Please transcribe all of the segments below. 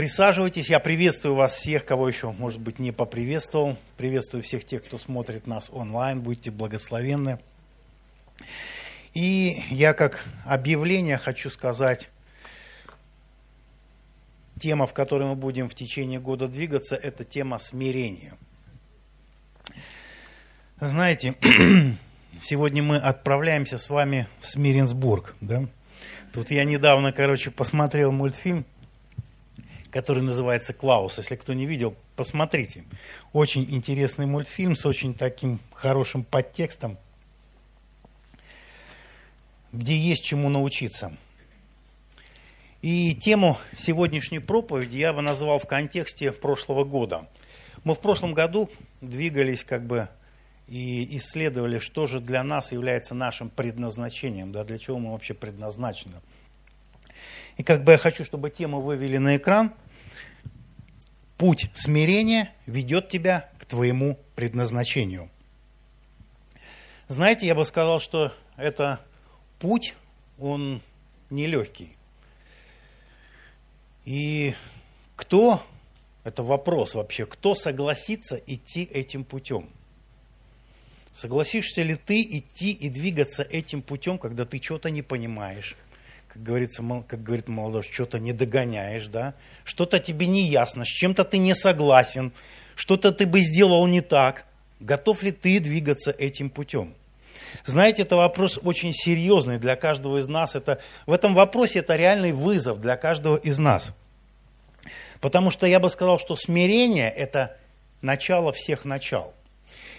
Присаживайтесь, я приветствую вас всех, кого еще, может быть, не поприветствовал. Приветствую всех тех, кто смотрит нас онлайн, будьте благословенны. И я как объявление хочу сказать, тема, в которой мы будем в течение года двигаться, это тема смирения. Знаете, сегодня мы отправляемся с вами в Смиренсбург, да? Тут я недавно, короче, посмотрел мультфильм который называется «Клаус». Если кто не видел, посмотрите. Очень интересный мультфильм с очень таким хорошим подтекстом, где есть чему научиться. И тему сегодняшней проповеди я бы назвал в контексте прошлого года. Мы в прошлом году двигались как бы и исследовали, что же для нас является нашим предназначением, да, для чего мы вообще предназначены – и как бы я хочу, чтобы тему вывели на экран. Путь смирения ведет тебя к твоему предназначению. Знаете, я бы сказал, что это путь, он нелегкий. И кто, это вопрос вообще, кто согласится идти этим путем? Согласишься ли ты идти и двигаться этим путем, когда ты что-то не понимаешь, как говорится, как говорит молодежь, что-то не догоняешь, да, что-то тебе не ясно, с чем-то ты не согласен, что-то ты бы сделал не так. Готов ли ты двигаться этим путем? Знаете, это вопрос очень серьезный для каждого из нас. Это, в этом вопросе это реальный вызов для каждого из нас. Потому что я бы сказал, что смирение – это начало всех начал.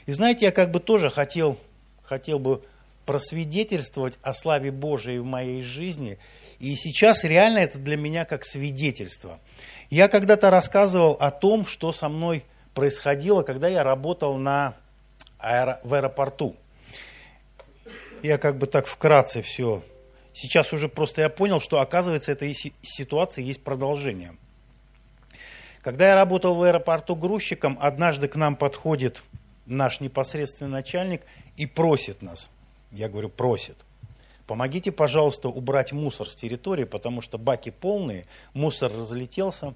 И знаете, я как бы тоже хотел, хотел бы просвидетельствовать о славе Божией в моей жизни. И сейчас реально это для меня как свидетельство. Я когда-то рассказывал о том, что со мной происходило, когда я работал на аэро... в аэропорту. Я как бы так вкратце все. Сейчас уже просто я понял, что оказывается этой ситуации есть продолжение. Когда я работал в аэропорту грузчиком, однажды к нам подходит наш непосредственный начальник и просит нас – я говорю, просит. Помогите, пожалуйста, убрать мусор с территории, потому что баки полные, мусор разлетелся.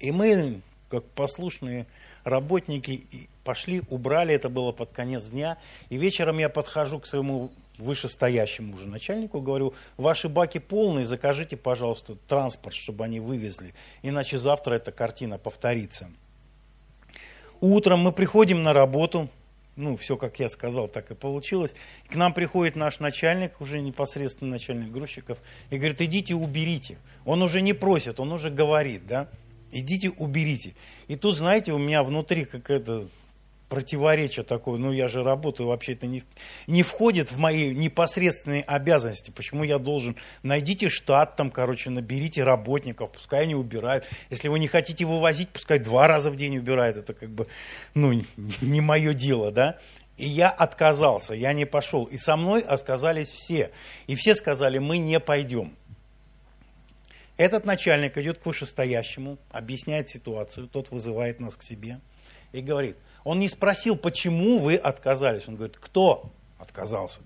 И мы, как послушные работники, пошли, убрали, это было под конец дня. И вечером я подхожу к своему вышестоящему уже начальнику, говорю, ваши баки полные, закажите, пожалуйста, транспорт, чтобы они вывезли, иначе завтра эта картина повторится. Утром мы приходим на работу, ну, все, как я сказал, так и получилось. К нам приходит наш начальник, уже непосредственно начальник грузчиков, и говорит, идите уберите. Он уже не просит, он уже говорит, да, идите уберите. И тут, знаете, у меня внутри какая-то противоречие такое, ну я же работаю, вообще это не, не входит в мои непосредственные обязанности. Почему я должен? Найдите штат там, короче, наберите работников, пускай они убирают. Если вы не хотите вывозить, пускай два раза в день убирают. Это как бы, ну, не мое дело, да. И я отказался, я не пошел. И со мной отказались все. И все сказали, мы не пойдем. Этот начальник идет к вышестоящему, объясняет ситуацию, тот вызывает нас к себе и говорит – он не спросил, почему вы отказались. Он говорит, кто отказался?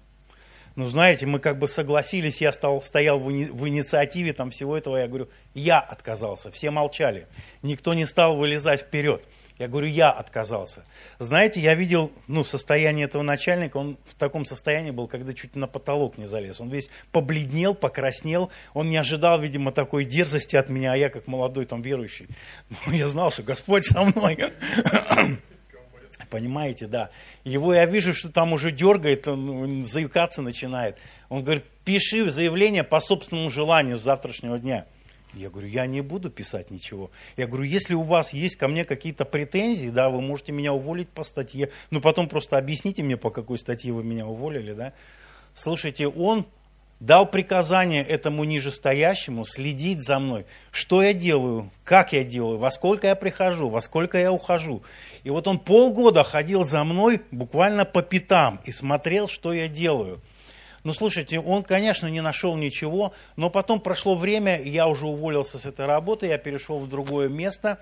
Ну, знаете, мы как бы согласились, я стал, стоял в, инициативе там всего этого, я говорю, я отказался. Все молчали, никто не стал вылезать вперед. Я говорю, я отказался. Знаете, я видел ну, состояние этого начальника, он в таком состоянии был, когда чуть на потолок не залез. Он весь побледнел, покраснел, он не ожидал, видимо, такой дерзости от меня, а я как молодой там верующий. Ну, я знал, что Господь со мной. Понимаете, да. Его я вижу, что там уже дергает, он, он заикаться начинает. Он говорит, пиши заявление по собственному желанию с завтрашнего дня. Я говорю, я не буду писать ничего. Я говорю, если у вас есть ко мне какие-то претензии, да, вы можете меня уволить по статье, ну потом просто объясните мне, по какой статье вы меня уволили, да. Слушайте, он дал приказание этому нижестоящему следить за мной, что я делаю, как я делаю, во сколько я прихожу, во сколько я ухожу. И вот он полгода ходил за мной буквально по пятам и смотрел, что я делаю. Ну, слушайте, он, конечно, не нашел ничего, но потом прошло время, я уже уволился с этой работы, я перешел в другое место.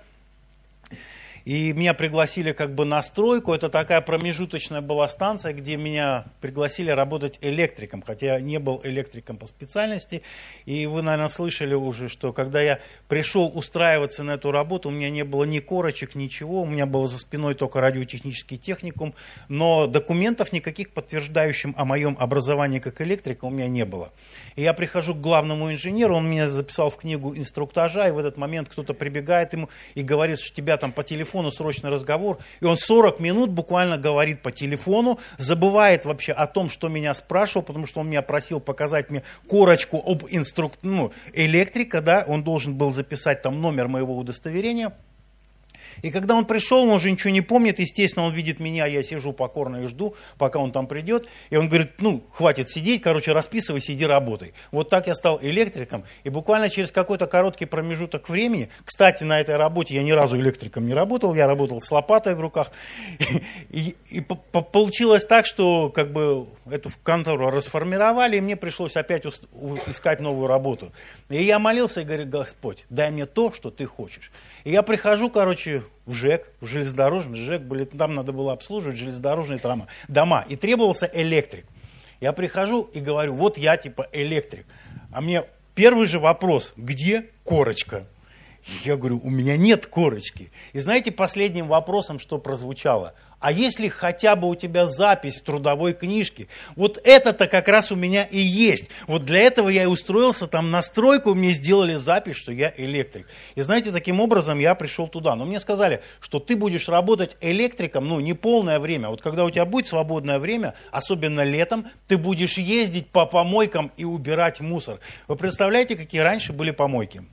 И меня пригласили как бы на стройку. Это такая промежуточная была станция, где меня пригласили работать электриком. Хотя я не был электриком по специальности. И вы, наверное, слышали уже, что когда я пришел устраиваться на эту работу, у меня не было ни корочек, ничего. У меня было за спиной только радиотехнический техникум. Но документов никаких подтверждающих о моем образовании как электрика у меня не было. И я прихожу к главному инженеру, он меня записал в книгу инструктажа, и в этот момент кто-то прибегает ему и говорит, что тебя там по телефону телефону срочный разговор, и он 40 минут буквально говорит по телефону, забывает вообще о том, что меня спрашивал, потому что он меня просил показать мне корочку об инструк... ну, электрика, да, он должен был записать там номер моего удостоверения, и когда он пришел, он уже ничего не помнит, естественно, он видит меня, я сижу покорно и жду, пока он там придет, и он говорит, ну, хватит сидеть, короче, расписывайся, иди работай. Вот так я стал электриком, и буквально через какой-то короткий промежуток времени, кстати, на этой работе я ни разу электриком не работал, я работал с лопатой в руках, и, и, и получилось так, что как бы эту контору расформировали, и мне пришлось опять искать новую работу. И я молился и говорю, Господь, дай мне то, что ты хочешь. И я прихожу, короче, в ЖЭК, в железнодорожный ЖЭК, были, там надо было обслуживать железнодорожные дома, дома, и требовался электрик. Я прихожу и говорю, вот я типа электрик. А мне первый же вопрос, где корочка? Я говорю, у меня нет корочки. И знаете, последним вопросом, что прозвучало – а если хотя бы у тебя запись в трудовой книжке, вот это-то как раз у меня и есть. Вот для этого я и устроился там на стройку, мне сделали запись, что я электрик. И знаете, таким образом я пришел туда. Но мне сказали, что ты будешь работать электриком, ну, не полное время. Вот когда у тебя будет свободное время, особенно летом, ты будешь ездить по помойкам и убирать мусор. Вы представляете, какие раньше были помойки?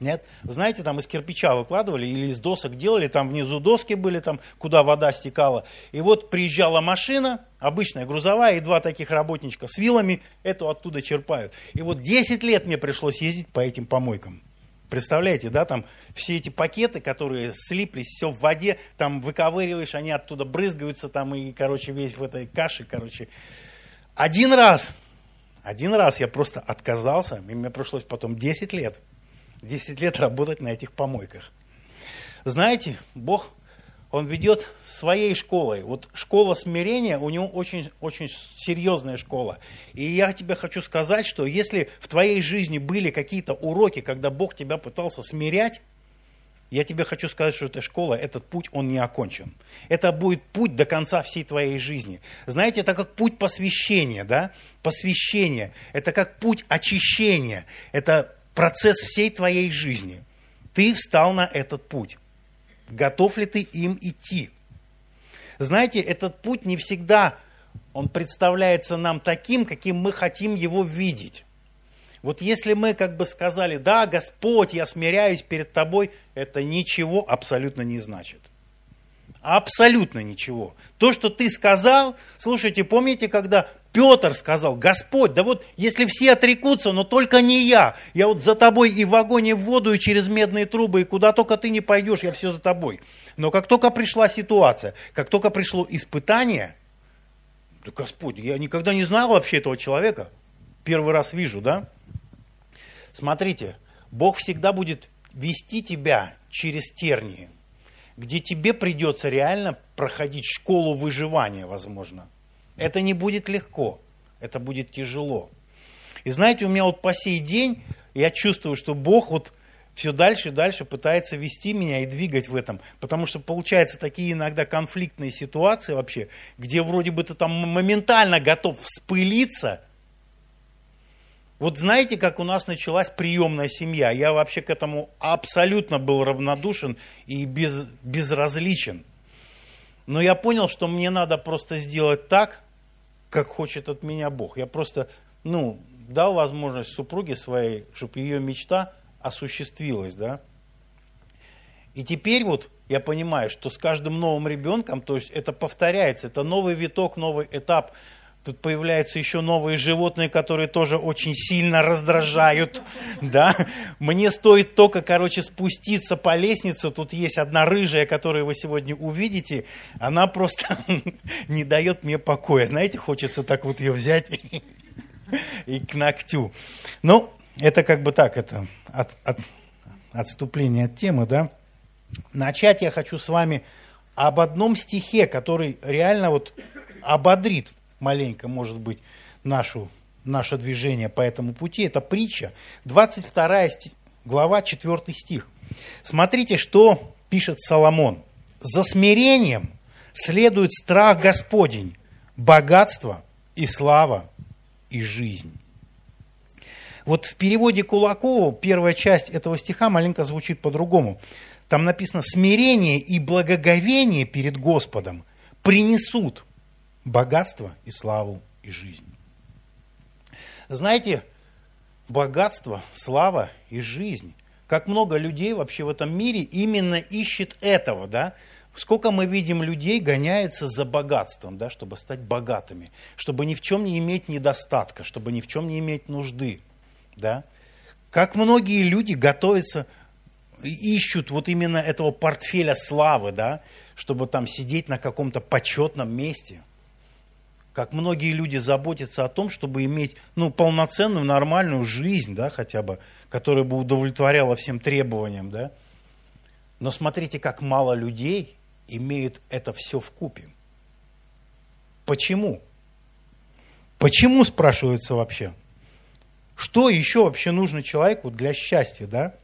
Нет? Вы знаете, там из кирпича выкладывали или из досок делали, там внизу доски были, там, куда вода стекала. И вот приезжала машина, обычная грузовая, и два таких работничка с вилами эту оттуда черпают. И вот 10 лет мне пришлось ездить по этим помойкам. Представляете, да, там все эти пакеты, которые слиплись, все в воде, там выковыриваешь, они оттуда брызгаются, там и, короче, весь в этой каше, короче. Один раз, один раз я просто отказался, и мне пришлось потом 10 лет 10 лет работать на этих помойках. Знаете, Бог, Он ведет своей школой. Вот школа смирения у него очень, очень серьезная школа. И я тебе хочу сказать, что если в твоей жизни были какие-то уроки, когда Бог тебя пытался смирять, я тебе хочу сказать, что эта школа, этот путь, он не окончен. Это будет путь до конца всей твоей жизни. Знаете, это как путь посвящения, да? Посвящение. Это как путь очищения. Это процесс всей твоей жизни. Ты встал на этот путь. Готов ли ты им идти? Знаете, этот путь не всегда, он представляется нам таким, каким мы хотим его видеть. Вот если мы как бы сказали, да, Господь, я смиряюсь перед тобой, это ничего абсолютно не значит. Абсолютно ничего. То, что ты сказал, слушайте, помните, когда Петр сказал, Господь, да вот если все отрекутся, но только не я. Я вот за тобой и в огонь, и в воду, и через медные трубы, и куда только ты не пойдешь, я все за тобой. Но как только пришла ситуация, как только пришло испытание, да Господь, я никогда не знал вообще этого человека. Первый раз вижу, да? Смотрите, Бог всегда будет вести тебя через тернии где тебе придется реально проходить школу выживания, возможно. Это не будет легко, это будет тяжело. И знаете, у меня вот по сей день я чувствую, что Бог вот все дальше и дальше пытается вести меня и двигать в этом. Потому что получаются такие иногда конфликтные ситуации вообще, где вроде бы ты там моментально готов вспылиться, вот знаете, как у нас началась приемная семья? Я вообще к этому абсолютно был равнодушен и без, безразличен. Но я понял, что мне надо просто сделать так, как хочет от меня Бог. Я просто, ну, дал возможность супруге своей, чтобы ее мечта осуществилась, да. И теперь вот я понимаю, что с каждым новым ребенком, то есть это повторяется, это новый виток, новый этап Тут появляются еще новые животные, которые тоже очень сильно раздражают. Да? Мне стоит только, короче, спуститься по лестнице. Тут есть одна рыжая, которую вы сегодня увидите. Она просто не дает мне покоя. Знаете, хочется так вот ее взять и к ногтю. Ну, это как бы так, это от, от, отступление от темы, да? начать я хочу с вами об одном стихе, который реально вот ободрит маленько, может быть, нашу, наше движение по этому пути. Это притча, 22 глава, 4 стих. Смотрите, что пишет Соломон. «За смирением следует страх Господень, богатство и слава и жизнь». Вот в переводе Кулакова первая часть этого стиха маленько звучит по-другому. Там написано «смирение и благоговение перед Господом принесут богатство и славу и жизнь». Знаете, богатство, слава и жизнь, как много людей вообще в этом мире именно ищет этого, да, Сколько мы видим людей гоняются за богатством, да, чтобы стать богатыми, чтобы ни в чем не иметь недостатка, чтобы ни в чем не иметь нужды. Да? Как многие люди готовятся, ищут вот именно этого портфеля славы, да, чтобы там сидеть на каком-то почетном месте. Как многие люди заботятся о том, чтобы иметь ну, полноценную, нормальную жизнь, да, хотя бы, которая бы удовлетворяла всем требованиям. Да. Но смотрите, как мало людей имеют это все в купе. Почему? Почему, спрашивается вообще? Что еще вообще нужно человеку для счастья, да?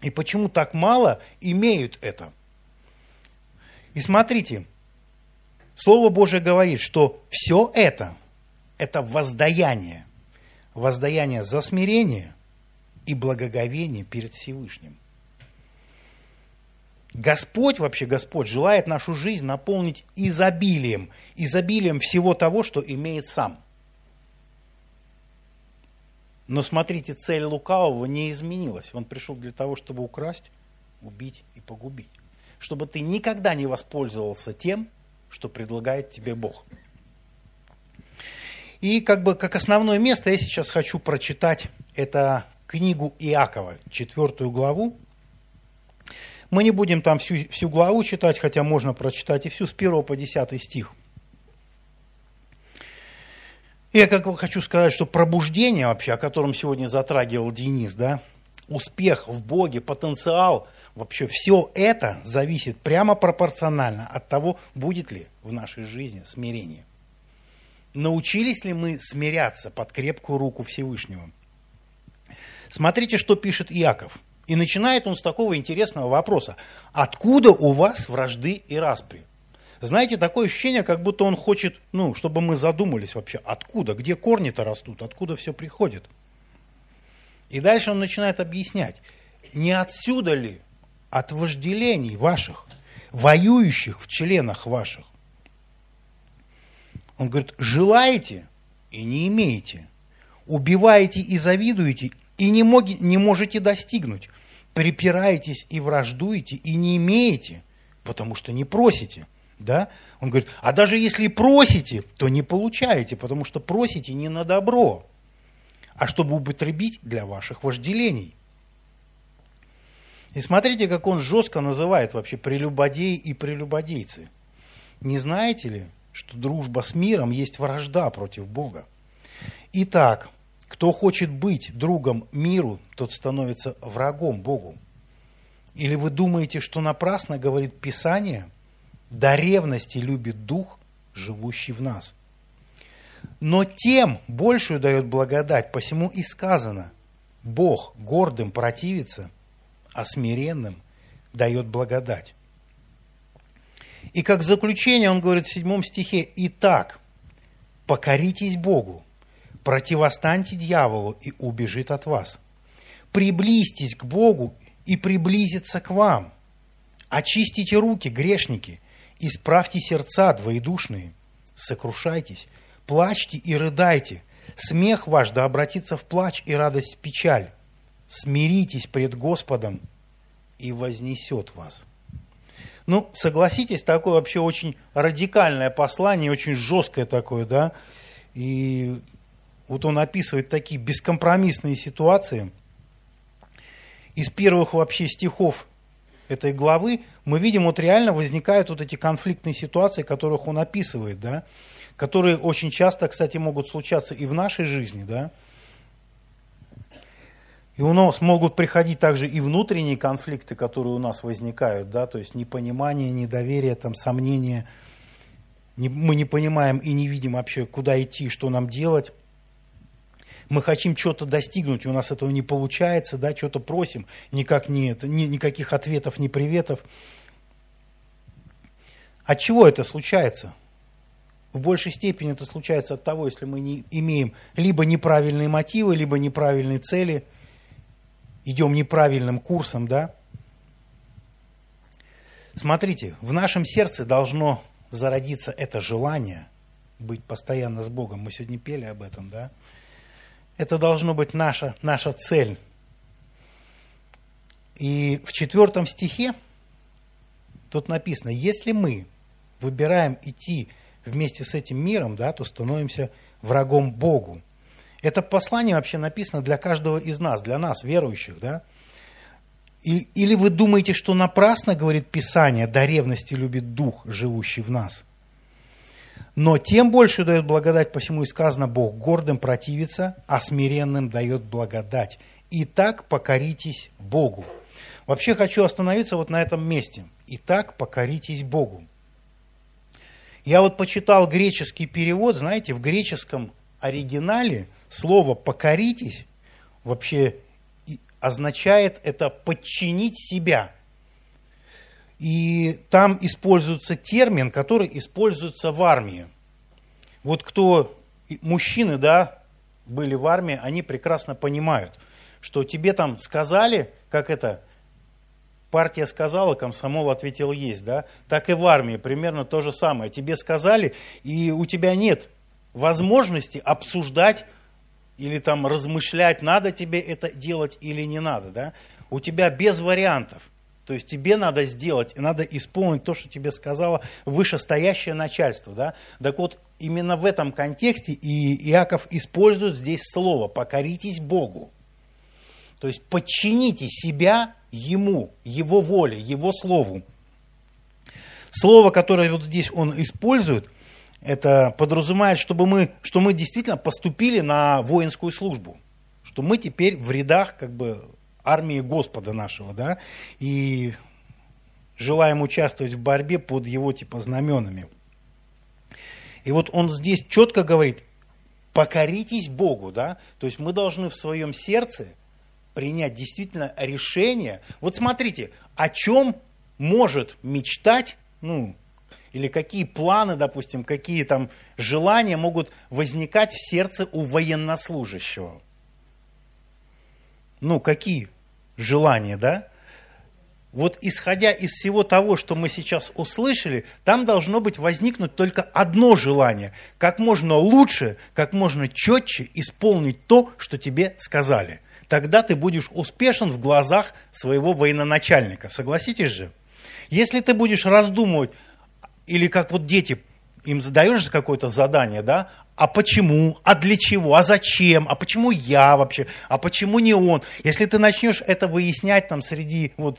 И почему так мало имеют это? И смотрите, Слово Божие говорит, что все это, это воздаяние. Воздаяние за смирение и благоговение перед Всевышним – Господь, вообще Господь, желает нашу жизнь наполнить изобилием, изобилием всего того, что имеет сам. Но смотрите, цель лукавого не изменилась. Он пришел для того, чтобы украсть, убить и погубить. Чтобы ты никогда не воспользовался тем, что предлагает тебе Бог. И как бы как основное место я сейчас хочу прочитать это книгу Иакова, четвертую главу, мы не будем там всю, всю главу читать, хотя можно прочитать и всю с 1 по 10 стих. Я как бы хочу сказать, что пробуждение вообще, о котором сегодня затрагивал Денис, да, успех в Боге, потенциал, вообще все это зависит прямо пропорционально от того, будет ли в нашей жизни смирение. Научились ли мы смиряться под крепкую руку Всевышнего? Смотрите, что пишет Иаков – и начинает он с такого интересного вопроса. Откуда у вас вражды и распри? Знаете, такое ощущение, как будто он хочет, ну, чтобы мы задумались вообще, откуда, где корни-то растут, откуда все приходит. И дальше он начинает объяснять, не отсюда ли от вожделений ваших, воюющих в членах ваших? Он говорит, желаете и не имеете, убиваете и завидуете, и не, мог, не можете достигнуть припираетесь и враждуете, и не имеете, потому что не просите. Да? Он говорит, а даже если просите, то не получаете, потому что просите не на добро, а чтобы употребить для ваших вожделений. И смотрите, как он жестко называет вообще прелюбодеи и прелюбодейцы. Не знаете ли, что дружба с миром есть вражда против Бога? Итак, кто хочет быть другом миру, тот становится врагом Богу. Или вы думаете, что напрасно говорит Писание? До ревности любит Дух, живущий в нас. Но тем большую дает благодать, посему и сказано, Бог гордым противится, а смиренным дает благодать. И как заключение он говорит в седьмом стихе, «Итак, покоритесь Богу, противостаньте дьяволу, и убежит от вас. Приблизьтесь к Богу, и приблизится к вам. Очистите руки, грешники, исправьте сердца двоедушные. Сокрушайтесь, плачьте и рыдайте. Смех ваш да обратится в плач и радость в печаль. Смиритесь пред Господом, и вознесет вас. Ну, согласитесь, такое вообще очень радикальное послание, очень жесткое такое, да, и вот он описывает такие бескомпромиссные ситуации. Из первых вообще стихов этой главы мы видим, вот реально возникают вот эти конфликтные ситуации, которых он описывает, да, которые очень часто, кстати, могут случаться и в нашей жизни, да. И у нас могут приходить также и внутренние конфликты, которые у нас возникают, да, то есть непонимание, недоверие, там, сомнения. Мы не понимаем и не видим вообще, куда идти, что нам делать. Мы хотим что-то достигнуть, у нас этого не получается, да, что-то просим, никак не это, ни, никаких ответов, ни приветов. От чего это случается? В большей степени это случается от того, если мы не имеем либо неправильные мотивы, либо неправильные цели – идем неправильным курсом, да? Смотрите, в нашем сердце должно зародиться это желание быть постоянно с Богом. Мы сегодня пели об этом, да? Это должно быть наша, наша цель. И в четвертом стихе тут написано, если мы выбираем идти вместе с этим миром, да, то становимся врагом Богу. Это послание вообще написано для каждого из нас, для нас, верующих, да? И, или вы думаете, что напрасно, говорит Писание, до ревности любит Дух, живущий в нас? Но тем больше дает благодать, посему и сказано, Бог гордым противится, а смиренным дает благодать. Итак, покоритесь Богу. Вообще хочу остановиться вот на этом месте. Итак, покоритесь Богу. Я вот почитал греческий перевод, знаете, в греческом оригинале слово «покоритесь» вообще означает это подчинить себя. И там используется термин, который используется в армии. Вот кто, мужчины, да, были в армии, они прекрасно понимают, что тебе там сказали, как это, партия сказала, комсомол ответил есть, да, так и в армии примерно то же самое. Тебе сказали, и у тебя нет возможности обсуждать или там размышлять, надо тебе это делать или не надо, да, у тебя без вариантов. То есть тебе надо сделать, надо исполнить то, что тебе сказала вышестоящее начальство. Да? Так вот, именно в этом контексте и Иаков использует здесь слово «покоритесь Богу». То есть подчините себя Ему, Его воле, Его Слову. Слово, которое вот здесь он использует – это подразумевает, чтобы мы, что мы действительно поступили на воинскую службу, что мы теперь в рядах как бы армии Господа нашего, да, и желаем участвовать в борьбе под его типа знаменами. И вот он здесь четко говорит, покоритесь Богу, да, то есть мы должны в своем сердце принять действительно решение. Вот смотрите, о чем может мечтать, ну, или какие планы, допустим, какие там желания могут возникать в сердце у военнослужащего. Ну, какие желания, да? Вот исходя из всего того, что мы сейчас услышали, там должно быть возникнуть только одно желание. Как можно лучше, как можно четче исполнить то, что тебе сказали. Тогда ты будешь успешен в глазах своего военачальника. Согласитесь же? Если ты будешь раздумывать, или как вот дети, им задаешь какое-то задание, да, а почему, а для чего, а зачем, а почему я вообще, а почему не он. Если ты начнешь это выяснять там среди вот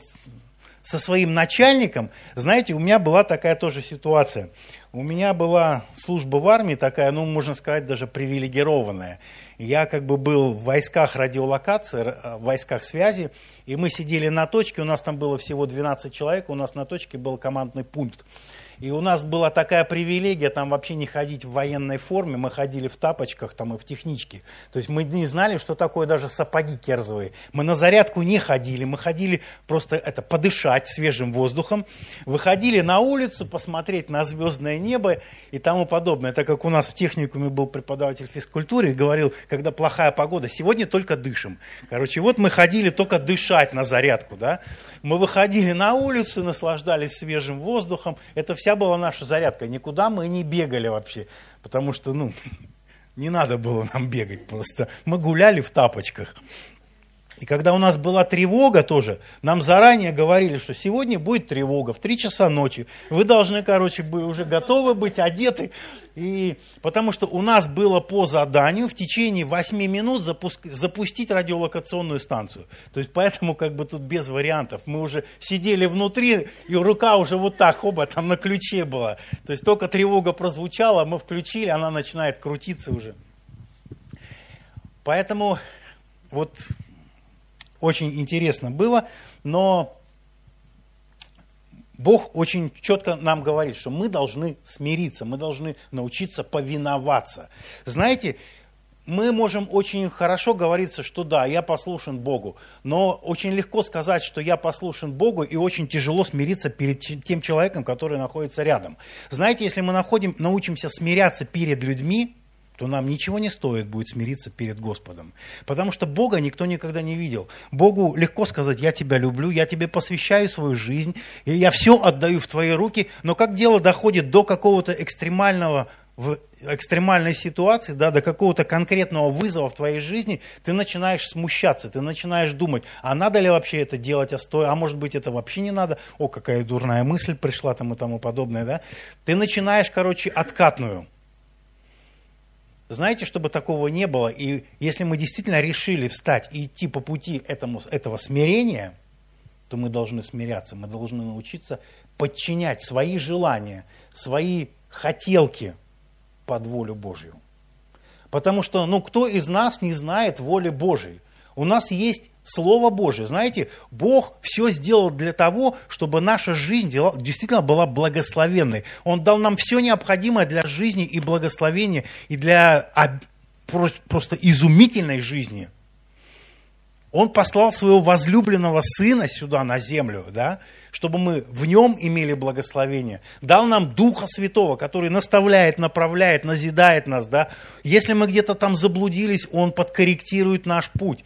со своим начальником, знаете, у меня была такая тоже ситуация. У меня была служба в армии такая, ну, можно сказать, даже привилегированная. Я как бы был в войсках радиолокации, в войсках связи, и мы сидели на точке, у нас там было всего 12 человек, у нас на точке был командный пункт. И у нас была такая привилегия там вообще не ходить в военной форме, мы ходили в тапочках там и в техничке. То есть мы не знали, что такое даже сапоги керзовые. Мы на зарядку не ходили, мы ходили просто это подышать свежим воздухом, выходили на улицу, посмотреть на звездное небо и тому подобное. Так как у нас в техникуме был преподаватель физкультуры и говорил, когда плохая погода, сегодня только дышим. Короче, вот мы ходили только дышать на зарядку, да. Мы выходили на улицу, наслаждались свежим воздухом. Это вся была наша зарядка. Никуда мы не бегали вообще, потому что, ну, не надо было нам бегать просто. Мы гуляли в тапочках. И когда у нас была тревога тоже, нам заранее говорили, что сегодня будет тревога в 3 часа ночи. Вы должны, короче, уже готовы быть одеты. И, потому что у нас было по заданию в течение 8 минут запуск, запустить радиолокационную станцию. То есть поэтому как бы тут без вариантов. Мы уже сидели внутри, и рука уже вот так, хоба, там на ключе была. То есть только тревога прозвучала, мы включили, она начинает крутиться уже. Поэтому вот очень интересно было, но Бог очень четко нам говорит, что мы должны смириться, мы должны научиться повиноваться. Знаете, мы можем очень хорошо говориться, что да, я послушен Богу, но очень легко сказать, что я послушен Богу, и очень тяжело смириться перед тем человеком, который находится рядом. Знаете, если мы находим, научимся смиряться перед людьми, то нам ничего не стоит будет смириться перед Господом. Потому что Бога никто никогда не видел. Богу легко сказать, я тебя люблю, я тебе посвящаю свою жизнь, и я все отдаю в твои руки, но как дело доходит до какого-то экстремального в экстремальной ситуации, да, до какого-то конкретного вызова в твоей жизни, ты начинаешь смущаться, ты начинаешь думать, а надо ли вообще это делать, а стой, а может быть это вообще не надо, о, какая дурная мысль пришла там и тому подобное, да. Ты начинаешь, короче, откатную. Знаете, чтобы такого не было, и если мы действительно решили встать и идти по пути этому, этого смирения, то мы должны смиряться, мы должны научиться подчинять свои желания, свои хотелки под волю Божью. Потому что, ну, кто из нас не знает воли Божьей? У нас есть Слово Божие. Знаете, Бог все сделал для того, чтобы наша жизнь действительно была благословенной. Он дал нам все необходимое для жизни и благословения, и для просто изумительной жизни. Он послал своего возлюбленного сына сюда, на землю, да, чтобы мы в нем имели благословение. Дал нам Духа Святого, который наставляет, направляет, назидает нас. Да. Если мы где-то там заблудились, Он подкорректирует наш путь.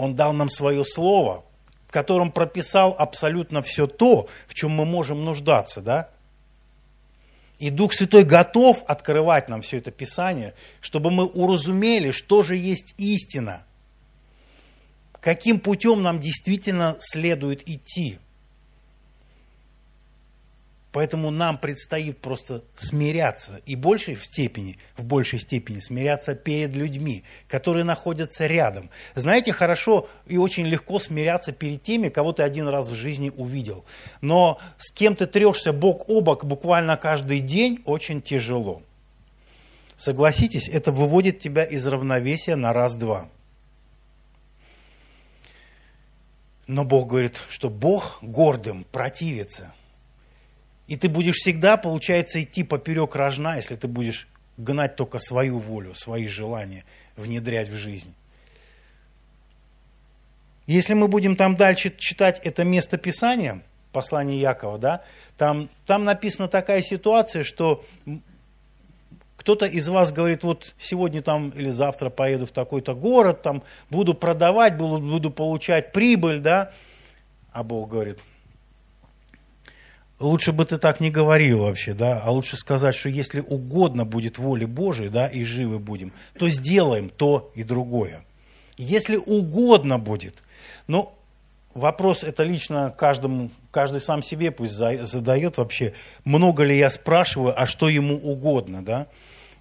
Он дал нам свое слово, в котором прописал абсолютно все то, в чем мы можем нуждаться, да? И Дух Святой готов открывать нам все это Писание, чтобы мы уразумели, что же есть истина, каким путем нам действительно следует идти – Поэтому нам предстоит просто смиряться и большей степени, в большей степени смиряться перед людьми, которые находятся рядом. Знаете, хорошо и очень легко смиряться перед теми, кого ты один раз в жизни увидел. Но с кем ты трешься бок о бок буквально каждый день, очень тяжело. Согласитесь, это выводит тебя из равновесия на раз-два. Но Бог говорит, что Бог гордым противится – и ты будешь всегда, получается, идти поперек рожна, если ты будешь гнать только свою волю, свои желания внедрять в жизнь. Если мы будем там дальше читать это место Писания, послание Якова, да, там, там написана такая ситуация, что кто-то из вас говорит, вот сегодня там или завтра поеду в такой-то город, там буду продавать, буду, буду получать прибыль, да, а Бог говорит, лучше бы ты так не говорил вообще, да, а лучше сказать, что если угодно будет воле Божией, да, и живы будем, то сделаем то и другое. Если угодно будет, ну, вопрос это лично каждому, каждый сам себе пусть задает вообще, много ли я спрашиваю, а что ему угодно, да,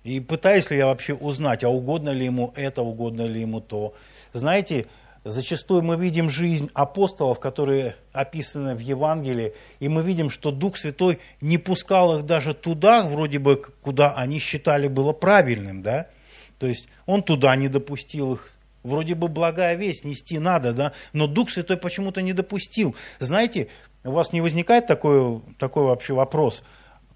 и пытаюсь ли я вообще узнать, а угодно ли ему это, угодно ли ему то. Знаете, Зачастую мы видим жизнь апостолов, которые описаны в Евангелии, и мы видим, что Дух Святой не пускал их даже туда, вроде бы, куда они считали было правильным, да? То есть Он туда не допустил их. Вроде бы благая весть нести надо, да? Но Дух Святой почему-то не допустил. Знаете, у вас не возникает такой, такой вообще вопрос,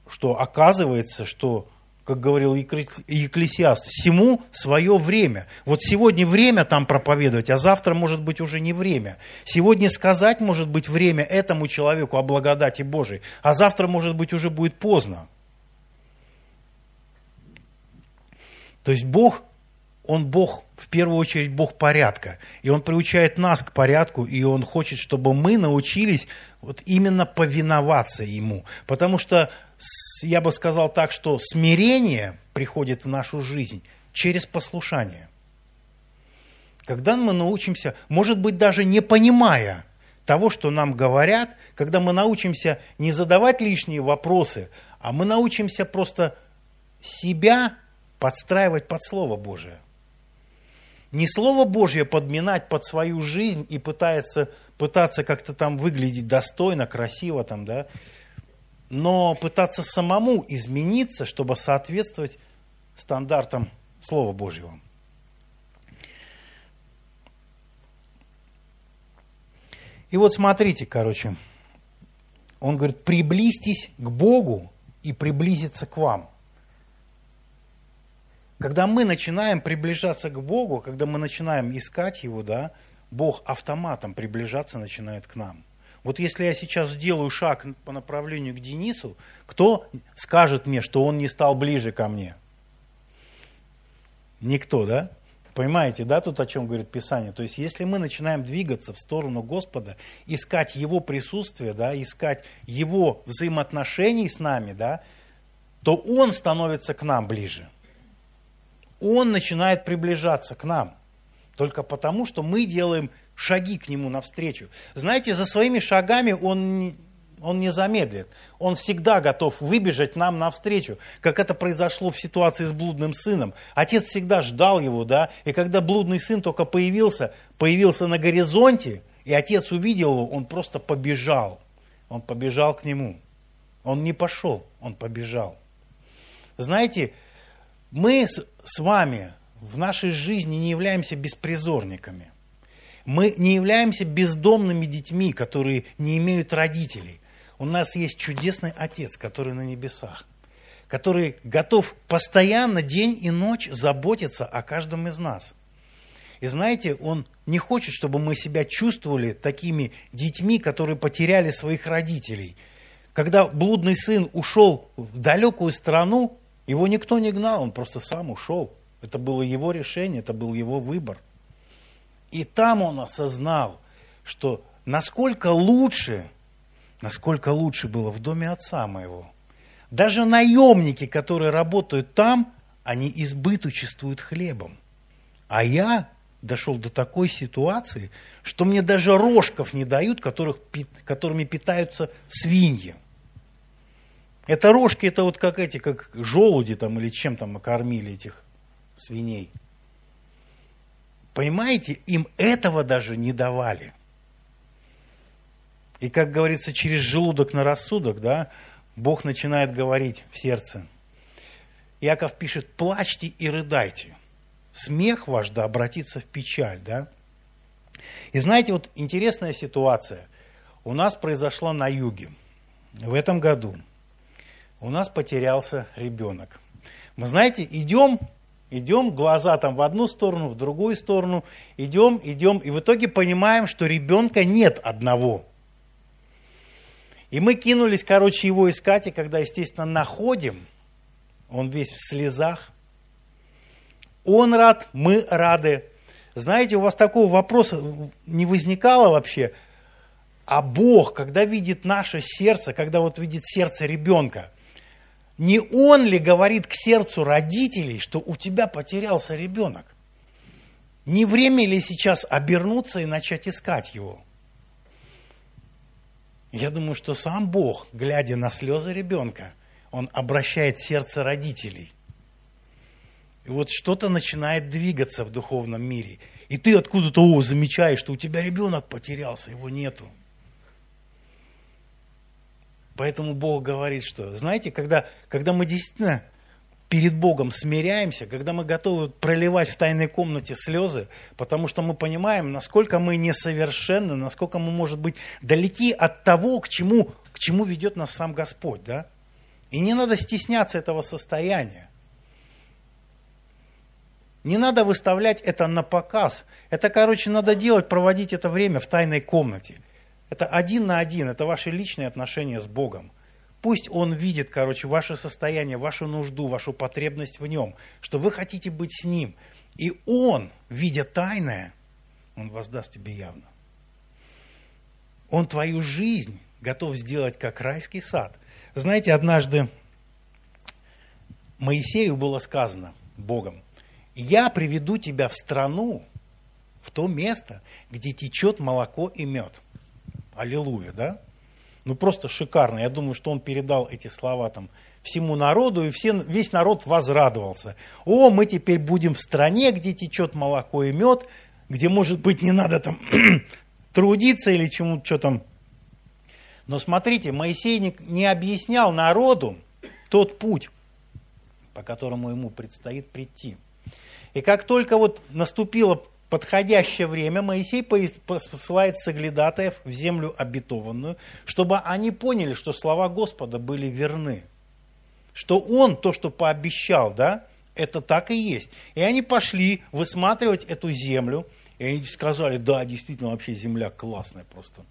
что оказывается, что как говорил Екклесиаст, всему свое время. Вот сегодня время там проповедовать, а завтра может быть уже не время. Сегодня сказать может быть время этому человеку о благодати Божией, а завтра может быть уже будет поздно. То есть Бог, Он Бог, в первую очередь Бог порядка. И Он приучает нас к порядку, и Он хочет, чтобы мы научились вот именно повиноваться Ему. Потому что я бы сказал так, что смирение приходит в нашу жизнь через послушание. Когда мы научимся, может быть, даже не понимая того, что нам говорят, когда мы научимся не задавать лишние вопросы, а мы научимся просто себя подстраивать под Слово Божие. Не Слово Божье подминать под свою жизнь и пытаться, пытаться как-то там выглядеть достойно, красиво, там, да, но пытаться самому измениться, чтобы соответствовать стандартам Слова Божьего. И вот смотрите, короче, он говорит, приблизьтесь к Богу и приблизиться к вам. Когда мы начинаем приближаться к Богу, когда мы начинаем искать Его, да, Бог автоматом приближаться начинает к нам. Вот если я сейчас сделаю шаг по направлению к Денису, кто скажет мне, что он не стал ближе ко мне? Никто, да? Понимаете, да, тут о чем говорит Писание? То есть, если мы начинаем двигаться в сторону Господа, искать Его присутствие, да, искать Его взаимоотношений с нами, да, то Он становится к нам ближе. Он начинает приближаться к нам. Только потому, что мы делаем шаги к Нему навстречу. Знаете, за своими шагами Он он не замедлит. Он всегда готов выбежать нам навстречу, как это произошло в ситуации с блудным сыном. Отец всегда ждал его, да, и когда блудный сын только появился, появился на горизонте, и отец увидел его, он просто побежал. Он побежал к нему. Он не пошел, он побежал. Знаете, мы с вами в нашей жизни не являемся беспризорниками. Мы не являемся бездомными детьми, которые не имеют родителей. У нас есть чудесный Отец, который на небесах, который готов постоянно, день и ночь заботиться о каждом из нас. И знаете, Он не хочет, чтобы мы себя чувствовали такими детьми, которые потеряли своих родителей. Когда блудный сын ушел в далекую страну, его никто не гнал, он просто сам ушел. Это было его решение, это был его выбор. И там он осознал, что насколько лучше насколько лучше было в доме отца моего. Даже наемники, которые работают там, они избыточествуют хлебом. А я дошел до такой ситуации, что мне даже рожков не дают, которых, которыми питаются свиньи. Это рожки, это вот как эти, как желуди там или чем там кормили этих свиней. Понимаете, им этого даже не давали. И, как говорится, через желудок на рассудок, да, Бог начинает говорить в сердце. Яков пишет, плачьте и рыдайте. Смех ваш да обратится в печаль, да. И знаете, вот интересная ситуация. У нас произошла на юге. В этом году у нас потерялся ребенок. Мы, знаете, идем, идем, глаза там в одну сторону, в другую сторону, идем, идем, и в итоге понимаем, что ребенка нет одного – и мы кинулись, короче, его искать, и когда, естественно, находим, он весь в слезах. Он рад, мы рады. Знаете, у вас такого вопроса не возникало вообще, а Бог, когда видит наше сердце, когда вот видит сердце ребенка, не он ли говорит к сердцу родителей, что у тебя потерялся ребенок? Не время ли сейчас обернуться и начать искать его? Я думаю, что сам Бог, глядя на слезы ребенка, он обращает сердце родителей. И вот что-то начинает двигаться в духовном мире. И ты откуда-то о, замечаешь, что у тебя ребенок потерялся, его нету. Поэтому Бог говорит, что, знаете, когда, когда мы действительно перед Богом смиряемся, когда мы готовы проливать в тайной комнате слезы, потому что мы понимаем, насколько мы несовершенны, насколько мы, может быть, далеки от того, к чему, к чему ведет нас сам Господь. Да? И не надо стесняться этого состояния. Не надо выставлять это на показ. Это, короче, надо делать, проводить это время в тайной комнате. Это один на один, это ваши личные отношения с Богом. Пусть он видит, короче, ваше состояние, вашу нужду, вашу потребность в нем, что вы хотите быть с ним. И он, видя тайное, он воздаст тебе явно. Он твою жизнь готов сделать как райский сад. Знаете, однажды Моисею было сказано Богом, я приведу тебя в страну, в то место, где течет молоко и мед. Аллилуйя, да? ну просто шикарно. Я думаю, что он передал эти слова там всему народу, и все, весь народ возрадовался. О, мы теперь будем в стране, где течет молоко и мед, где, может быть, не надо там трудиться или чему-то, что там. Но смотрите, Моисей не, не объяснял народу тот путь, по которому ему предстоит прийти. И как только вот наступило подходящее время Моисей посылает соглядатаев в землю обетованную, чтобы они поняли, что слова Господа были верны. Что он то, что пообещал, да, это так и есть. И они пошли высматривать эту землю, и они сказали, да, действительно, вообще земля классная просто.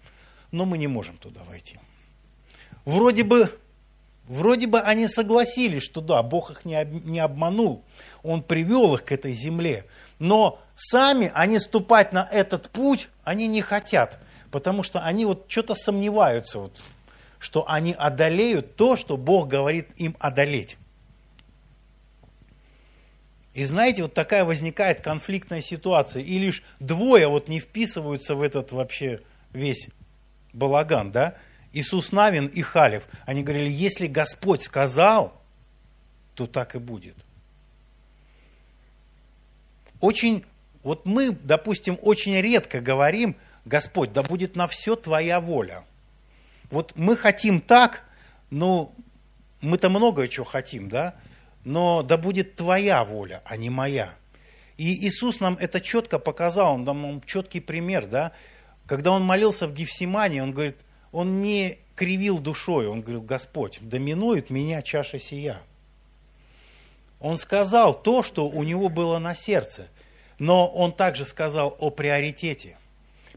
Но мы не можем туда войти. Вроде бы, вроде бы они согласились, что да, Бог их не, обманул. Он привел их к этой земле. Но сами они ступать на этот путь, они не хотят. Потому что они вот что-то сомневаются, вот, что они одолеют то, что Бог говорит им одолеть. И знаете, вот такая возникает конфликтная ситуация, и лишь двое вот не вписываются в этот вообще весь балаган, да? Иисус Навин и Халев. Они говорили, если Господь сказал, то так и будет. Очень, вот мы, допустим, очень редко говорим, Господь, да будет на все твоя воля. Вот мы хотим так, но мы-то многое чего хотим, да? но да будет твоя воля, а не моя. И Иисус нам это четко показал, он дал нам четкий пример, да, когда он молился в Гефсимане, он говорит, он не кривил душой, он говорил, Господь, доминует меня чаша сия. Он сказал то, что у него было на сердце, но он также сказал о приоритете,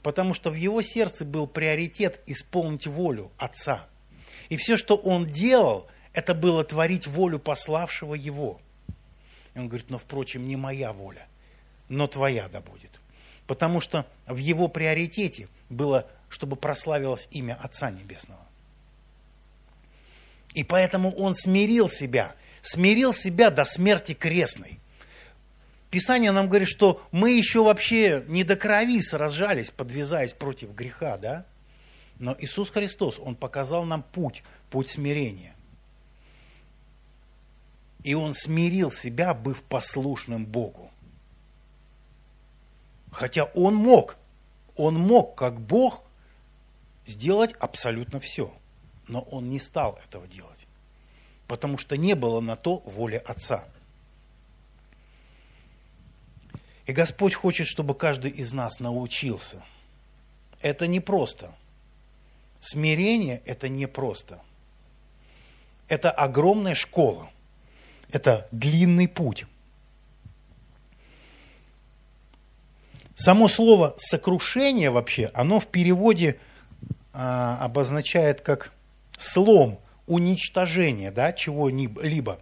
потому что в его сердце был приоритет исполнить волю Отца. И все, что он делал – это было творить волю пославшего его. И он говорит, но, впрочем, не моя воля, но твоя да будет. Потому что в его приоритете было, чтобы прославилось имя Отца Небесного. И поэтому он смирил себя, смирил себя до смерти крестной. Писание нам говорит, что мы еще вообще не до крови сражались, подвязаясь против греха, да? Но Иисус Христос, Он показал нам путь, путь смирения. И он смирил себя, быв послушным Богу. Хотя он мог, он мог, как Бог, сделать абсолютно все. Но он не стал этого делать, потому что не было на то воли Отца. И Господь хочет, чтобы каждый из нас научился. Это непросто. Смирение – это непросто. Это огромная школа. Это длинный путь. Само слово сокрушение вообще, оно в переводе а, обозначает как слом, уничтожение да, чего-либо,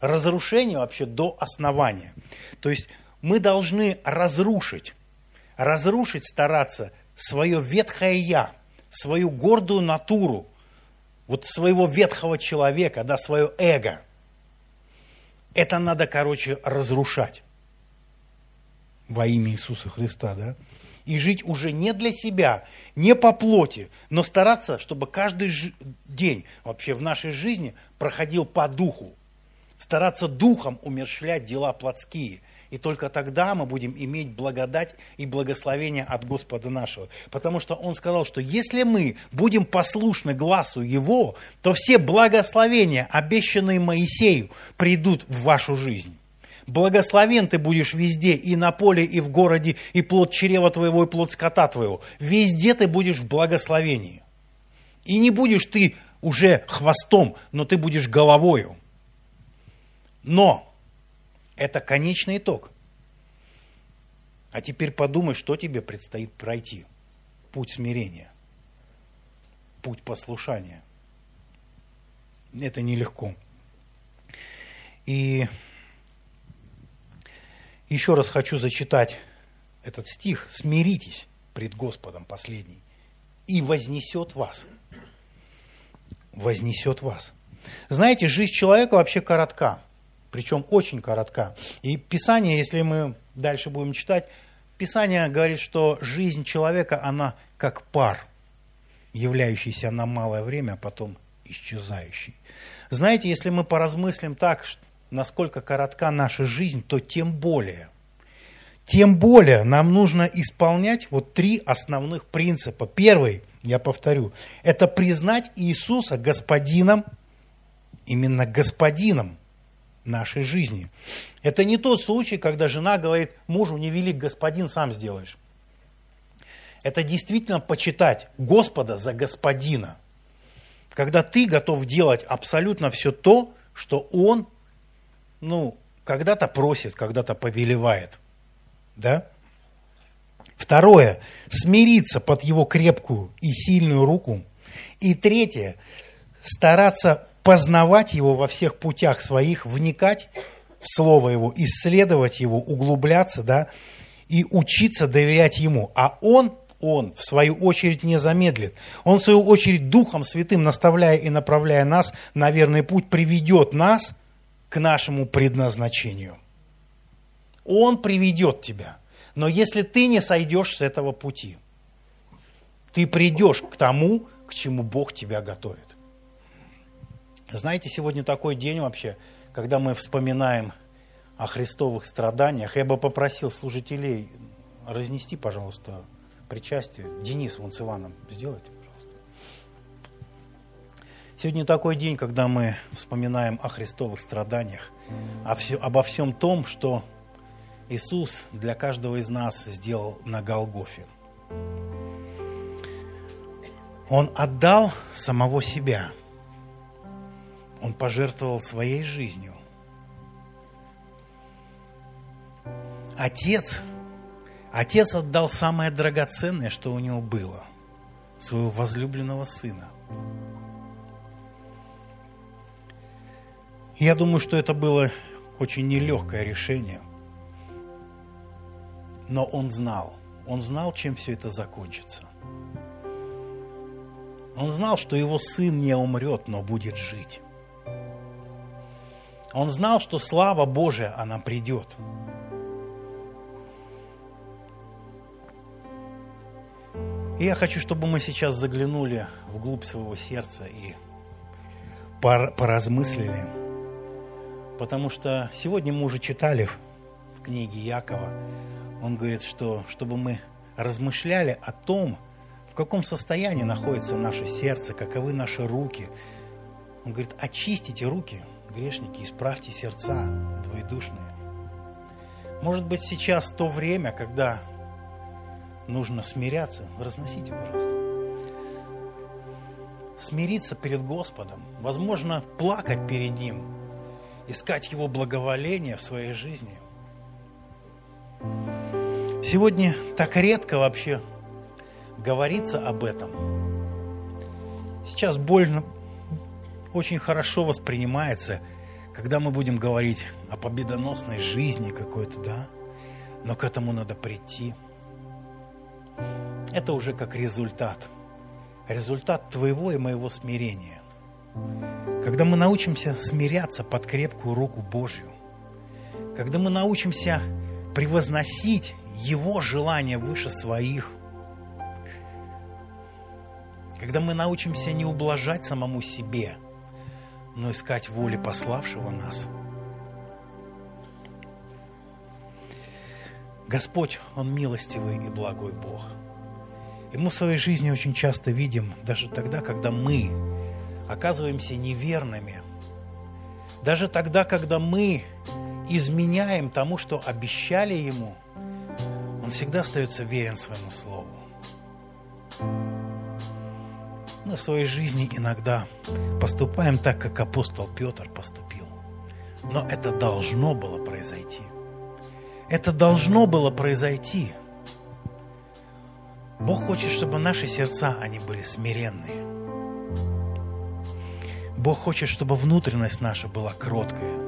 разрушение вообще до основания. То есть мы должны разрушить, разрушить, стараться свое ветхое я, свою гордую натуру, вот своего ветхого человека, да, свое эго – это надо, короче, разрушать во имя Иисуса Христа, да? И жить уже не для себя, не по плоти, но стараться, чтобы каждый день вообще в нашей жизни проходил по духу. Стараться духом умерщвлять дела плотские – и только тогда мы будем иметь благодать и благословение от Господа нашего. Потому что Он сказал, что если мы будем послушны глазу Его, то все благословения, обещанные Моисею, придут в вашу жизнь. Благословен ты будешь везде, и на поле, и в городе, и плод чрева твоего, и плод скота твоего. Везде ты будешь в благословении. И не будешь ты уже хвостом, но ты будешь головою. Но это конечный итог. А теперь подумай, что тебе предстоит пройти. Путь смирения, путь послушания. Это нелегко. И еще раз хочу зачитать этот стих. «Смиритесь пред Господом последний, и вознесет вас». Вознесет вас. Знаете, жизнь человека вообще коротка причем очень коротка. И Писание, если мы дальше будем читать, Писание говорит, что жизнь человека, она как пар, являющийся на малое время, а потом исчезающий. Знаете, если мы поразмыслим так, насколько коротка наша жизнь, то тем более, тем более нам нужно исполнять вот три основных принципа. Первый, я повторю, это признать Иисуса господином, именно господином нашей жизни. Это не тот случай, когда жена говорит мужу, не велик господин, сам сделаешь. Это действительно почитать Господа за господина. Когда ты готов делать абсолютно все то, что он, ну, когда-то просит, когда-то повелевает. Да? Второе, смириться под его крепкую и сильную руку. И третье, стараться познавать его во всех путях своих, вникать в Слово Его, исследовать Его, углубляться, да, и учиться доверять Ему. А Он, Он, в свою очередь, не замедлит. Он, в свою очередь, Духом Святым, наставляя и направляя нас на верный путь, приведет нас к нашему предназначению. Он приведет тебя – но если ты не сойдешь с этого пути, ты придешь к тому, к чему Бог тебя готовит. Знаете, сегодня такой день вообще, когда мы вспоминаем о христовых страданиях. Я бы попросил служителей разнести, пожалуйста, причастие. Денис вон с Иваном сделайте, пожалуйста. Сегодня такой день, когда мы вспоминаем о христовых страданиях, о все, обо всем том, что Иисус для каждого из нас сделал на Голгофе. Он отдал самого себя. Он пожертвовал своей жизнью. Отец, отец отдал самое драгоценное, что у него было, своего возлюбленного сына. Я думаю, что это было очень нелегкое решение – но он знал, он знал, чем все это закончится. Он знал, что его сын не умрет, но будет жить. Он знал, что слава Божия, она придет. И я хочу, чтобы мы сейчас заглянули вглубь своего сердца и поразмыслили. Потому что сегодня мы уже читали в книге Якова он говорит, что чтобы мы размышляли о том, в каком состоянии находится наше сердце, каковы наши руки. Он говорит, очистите руки, грешники, исправьте сердца двоедушные. Может быть, сейчас то время, когда нужно смиряться. Разносите, пожалуйста. Смириться перед Господом. Возможно, плакать перед Ним. Искать Его благоволение в своей жизни – Сегодня так редко вообще говорится об этом. Сейчас больно, очень хорошо воспринимается, когда мы будем говорить о победоносной жизни какой-то, да, но к этому надо прийти. Это уже как результат. Результат твоего и моего смирения. Когда мы научимся смиряться под крепкую руку Божью, когда мы научимся превозносить его желание выше своих. Когда мы научимся не ублажать самому себе, но искать воли пославшего нас. Господь, Он милостивый и благой Бог. И мы в своей жизни очень часто видим, даже тогда, когда мы оказываемся неверными, даже тогда, когда мы изменяем тому, что обещали Ему – он всегда остается верен своему слову. Мы в своей жизни иногда поступаем так, как апостол Петр поступил. Но это должно было произойти. Это должно было произойти. Бог хочет, чтобы наши сердца, они были смиренные. Бог хочет, чтобы внутренность наша была кроткая.